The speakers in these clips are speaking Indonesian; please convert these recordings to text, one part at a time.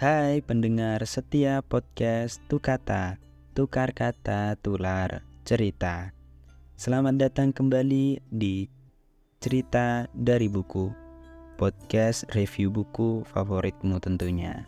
Hai pendengar setia podcast Tukata, Tukar Kata Tular Cerita. Selamat datang kembali di Cerita dari Buku, podcast review buku favoritmu tentunya.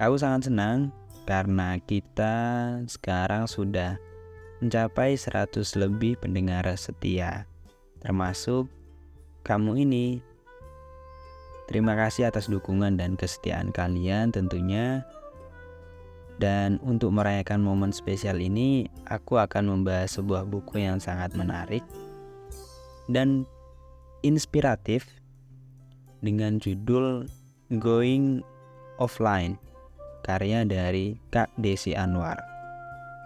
Aku sangat senang karena kita sekarang sudah mencapai 100 lebih pendengar setia, termasuk kamu ini Terima kasih atas dukungan dan kesetiaan kalian tentunya. Dan untuk merayakan momen spesial ini, aku akan membahas sebuah buku yang sangat menarik dan inspiratif dengan judul Going Offline, karya dari Kak Desi Anwar.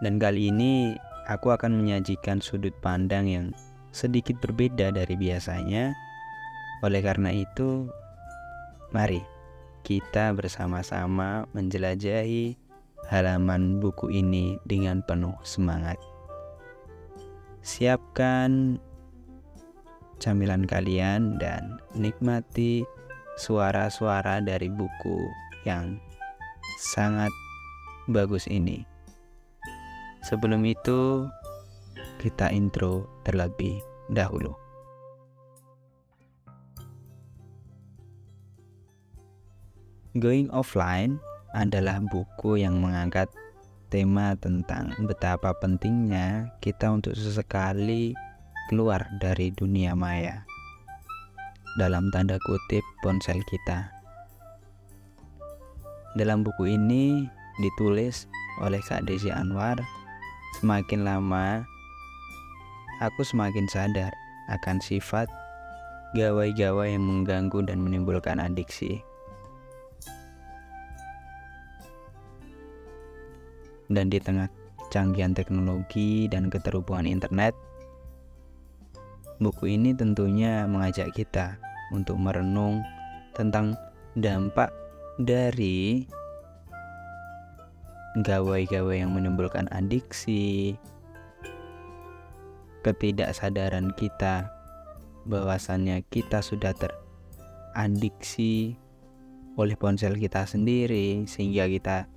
Dan kali ini aku akan menyajikan sudut pandang yang sedikit berbeda dari biasanya. Oleh karena itu, Mari kita bersama-sama menjelajahi halaman buku ini dengan penuh semangat. Siapkan camilan kalian dan nikmati suara-suara dari buku yang sangat bagus ini. Sebelum itu, kita intro terlebih dahulu. Going Offline adalah buku yang mengangkat tema tentang betapa pentingnya kita untuk sesekali keluar dari dunia maya. Dalam tanda kutip ponsel kita. Dalam buku ini ditulis oleh Kak Desi Anwar, semakin lama aku semakin sadar akan sifat gawai-gawai yang mengganggu dan menimbulkan adiksi. Dan di tengah canggihan teknologi dan keterhubungan internet, buku ini tentunya mengajak kita untuk merenung tentang dampak dari gawai-gawai yang menimbulkan adiksi, ketidaksadaran kita bahwasannya kita sudah teradiksi oleh ponsel kita sendiri sehingga kita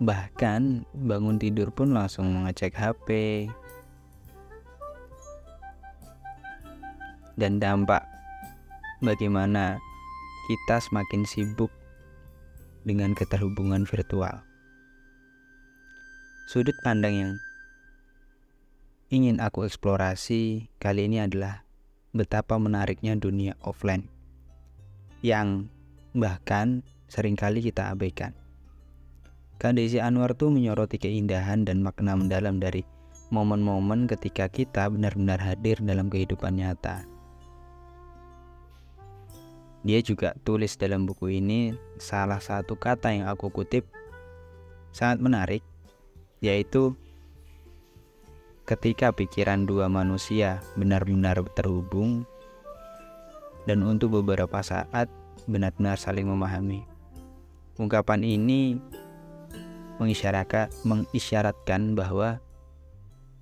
Bahkan bangun tidur pun langsung mengecek HP. Dan dampak bagaimana kita semakin sibuk dengan keterhubungan virtual. Sudut pandang yang ingin aku eksplorasi kali ini adalah betapa menariknya dunia offline yang bahkan sering kali kita abaikan. Kak Desi Anwar tuh menyoroti keindahan dan makna mendalam dari momen-momen ketika kita benar-benar hadir dalam kehidupan nyata. Dia juga tulis dalam buku ini salah satu kata yang aku kutip sangat menarik, yaitu ketika pikiran dua manusia benar-benar terhubung dan untuk beberapa saat benar-benar saling memahami. Ungkapan ini mengisyaratkan mengisyaratkan bahwa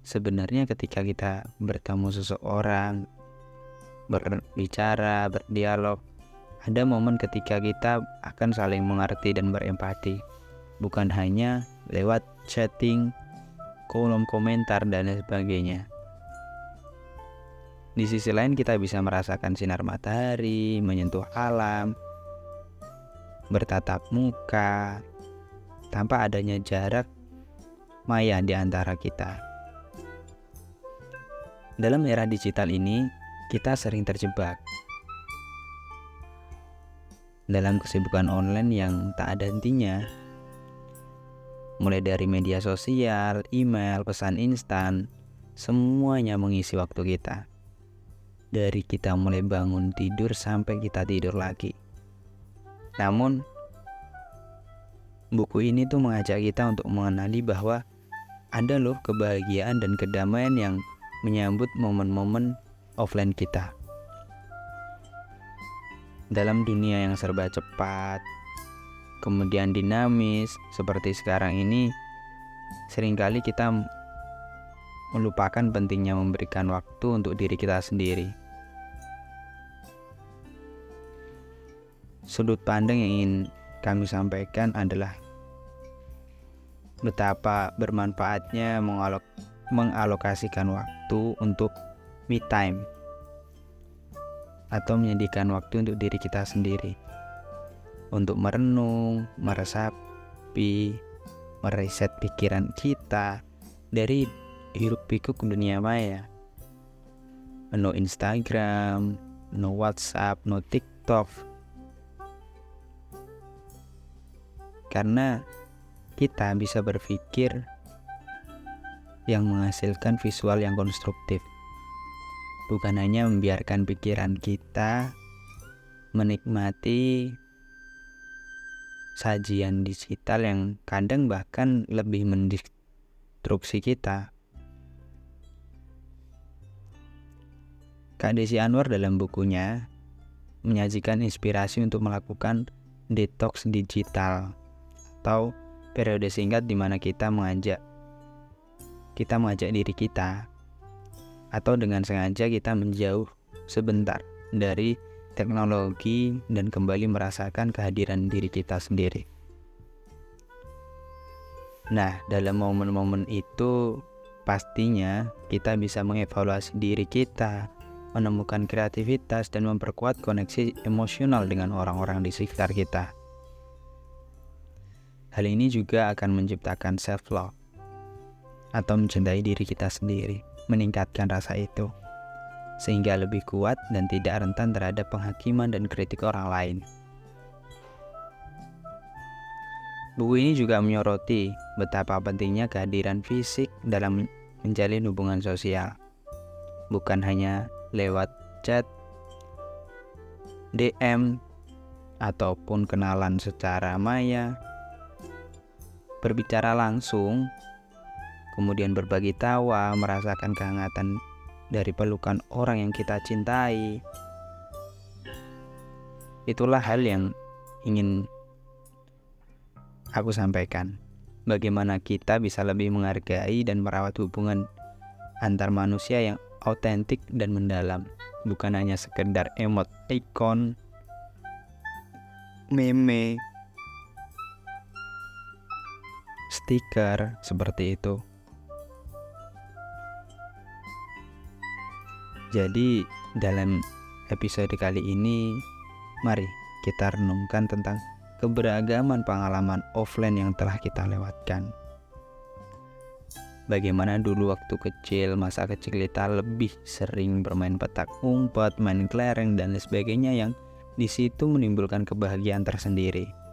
sebenarnya ketika kita bertemu seseorang berbicara, berdialog, ada momen ketika kita akan saling mengerti dan berempati, bukan hanya lewat chatting, kolom komentar dan sebagainya. Di sisi lain kita bisa merasakan sinar matahari, menyentuh alam, bertatap muka, tanpa adanya jarak maya di antara kita. Dalam era digital ini, kita sering terjebak dalam kesibukan online yang tak ada hentinya. Mulai dari media sosial, email, pesan instan, semuanya mengisi waktu kita. Dari kita mulai bangun tidur sampai kita tidur lagi. Namun, buku ini tuh mengajak kita untuk mengenali bahwa ada loh kebahagiaan dan kedamaian yang menyambut momen-momen offline kita. Dalam dunia yang serba cepat, kemudian dinamis seperti sekarang ini, sering kali kita melupakan pentingnya memberikan waktu untuk diri kita sendiri. Sudut pandang yang ingin kami sampaikan adalah betapa bermanfaatnya mengalok mengalokasikan waktu untuk me time atau menyediakan waktu untuk diri kita sendiri untuk merenung, meresapi, mereset pikiran kita dari hiruk pikuk dunia maya. No Instagram, no WhatsApp, no TikTok. Karena kita bisa berpikir yang menghasilkan visual yang konstruktif. Bukan hanya membiarkan pikiran kita menikmati sajian digital yang kadang bahkan lebih mendistruksi kita. Kak Desi Anwar dalam bukunya menyajikan inspirasi untuk melakukan detox digital atau periode singkat di mana kita mengajak kita mengajak diri kita atau dengan sengaja kita menjauh sebentar dari teknologi dan kembali merasakan kehadiran diri kita sendiri. Nah, dalam momen-momen itu pastinya kita bisa mengevaluasi diri kita, menemukan kreativitas dan memperkuat koneksi emosional dengan orang-orang di sekitar kita. Hal ini juga akan menciptakan self love atau mencintai diri kita sendiri, meningkatkan rasa itu sehingga lebih kuat dan tidak rentan terhadap penghakiman dan kritik orang lain. Buku ini juga menyoroti betapa pentingnya kehadiran fisik dalam menjalin hubungan sosial, bukan hanya lewat chat, DM, ataupun kenalan secara maya. Berbicara langsung, kemudian berbagi tawa, merasakan kehangatan dari pelukan orang yang kita cintai. Itulah hal yang ingin aku sampaikan. Bagaimana kita bisa lebih menghargai dan merawat hubungan antar manusia yang autentik dan mendalam, bukan hanya sekedar emot, ikon, meme, stiker seperti itu. Jadi dalam episode kali ini mari kita renungkan tentang keberagaman pengalaman offline yang telah kita lewatkan. Bagaimana dulu waktu kecil, masa kecil kita lebih sering bermain petak umpet, main kelereng dan sebagainya yang di situ menimbulkan kebahagiaan tersendiri.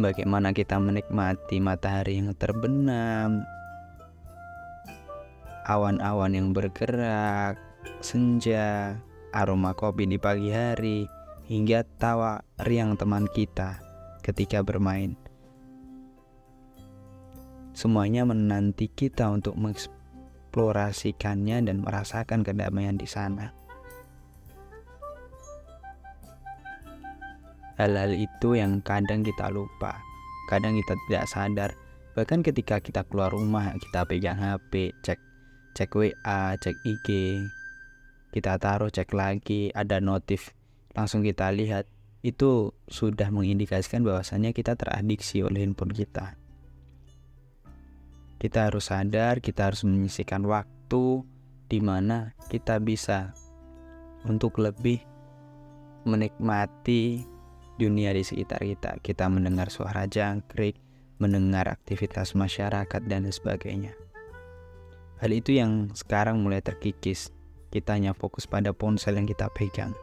Bagaimana kita menikmati matahari yang terbenam, awan-awan yang bergerak, senja, aroma kopi di pagi hari, hingga tawa riang teman kita ketika bermain. Semuanya menanti kita untuk mengeksplorasikannya dan merasakan kedamaian di sana. Hal-hal itu yang kadang kita lupa, kadang kita tidak sadar. Bahkan ketika kita keluar rumah, kita pegang HP, cek cek WA, cek IG, kita taruh cek lagi, ada notif, langsung kita lihat, itu sudah mengindikasikan bahwasannya kita teradiksi oleh handphone kita. Kita harus sadar, kita harus menyisihkan waktu di mana kita bisa untuk lebih menikmati dunia di sekitar kita. Kita mendengar suara jangkrik, mendengar aktivitas masyarakat dan sebagainya. Hal itu yang sekarang mulai terkikis. Kita hanya fokus pada ponsel yang kita pegang.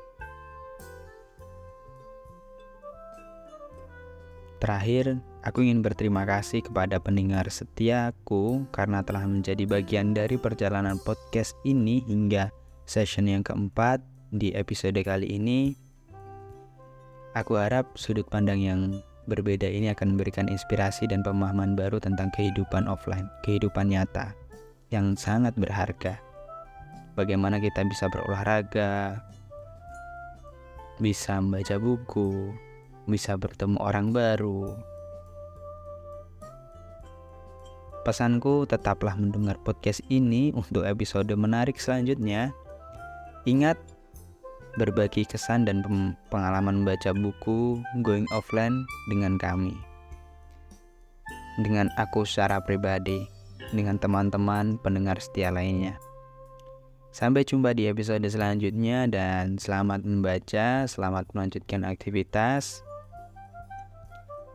Terakhir, aku ingin berterima kasih kepada pendengar setiaku karena telah menjadi bagian dari perjalanan podcast ini hingga session yang keempat di episode kali ini. Aku harap sudut pandang yang berbeda ini akan memberikan inspirasi dan pemahaman baru tentang kehidupan offline, kehidupan nyata yang sangat berharga. Bagaimana kita bisa berolahraga, bisa membaca buku, bisa bertemu orang baru. Pesanku tetaplah mendengar podcast ini untuk episode menarik selanjutnya. Ingat, berbagi kesan dan pengalaman membaca buku Going Offline dengan kami. Dengan aku secara pribadi, dengan teman-teman pendengar setia lainnya. Sampai jumpa di episode selanjutnya dan selamat membaca, selamat melanjutkan aktivitas.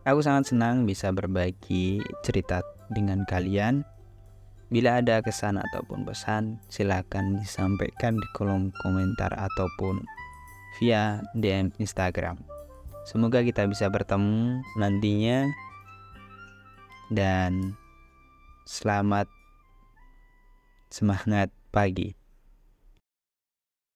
Aku sangat senang bisa berbagi cerita dengan kalian. Bila ada kesan ataupun pesan, silakan disampaikan di kolom komentar ataupun via DM Instagram. Semoga kita bisa bertemu nantinya dan selamat semangat pagi.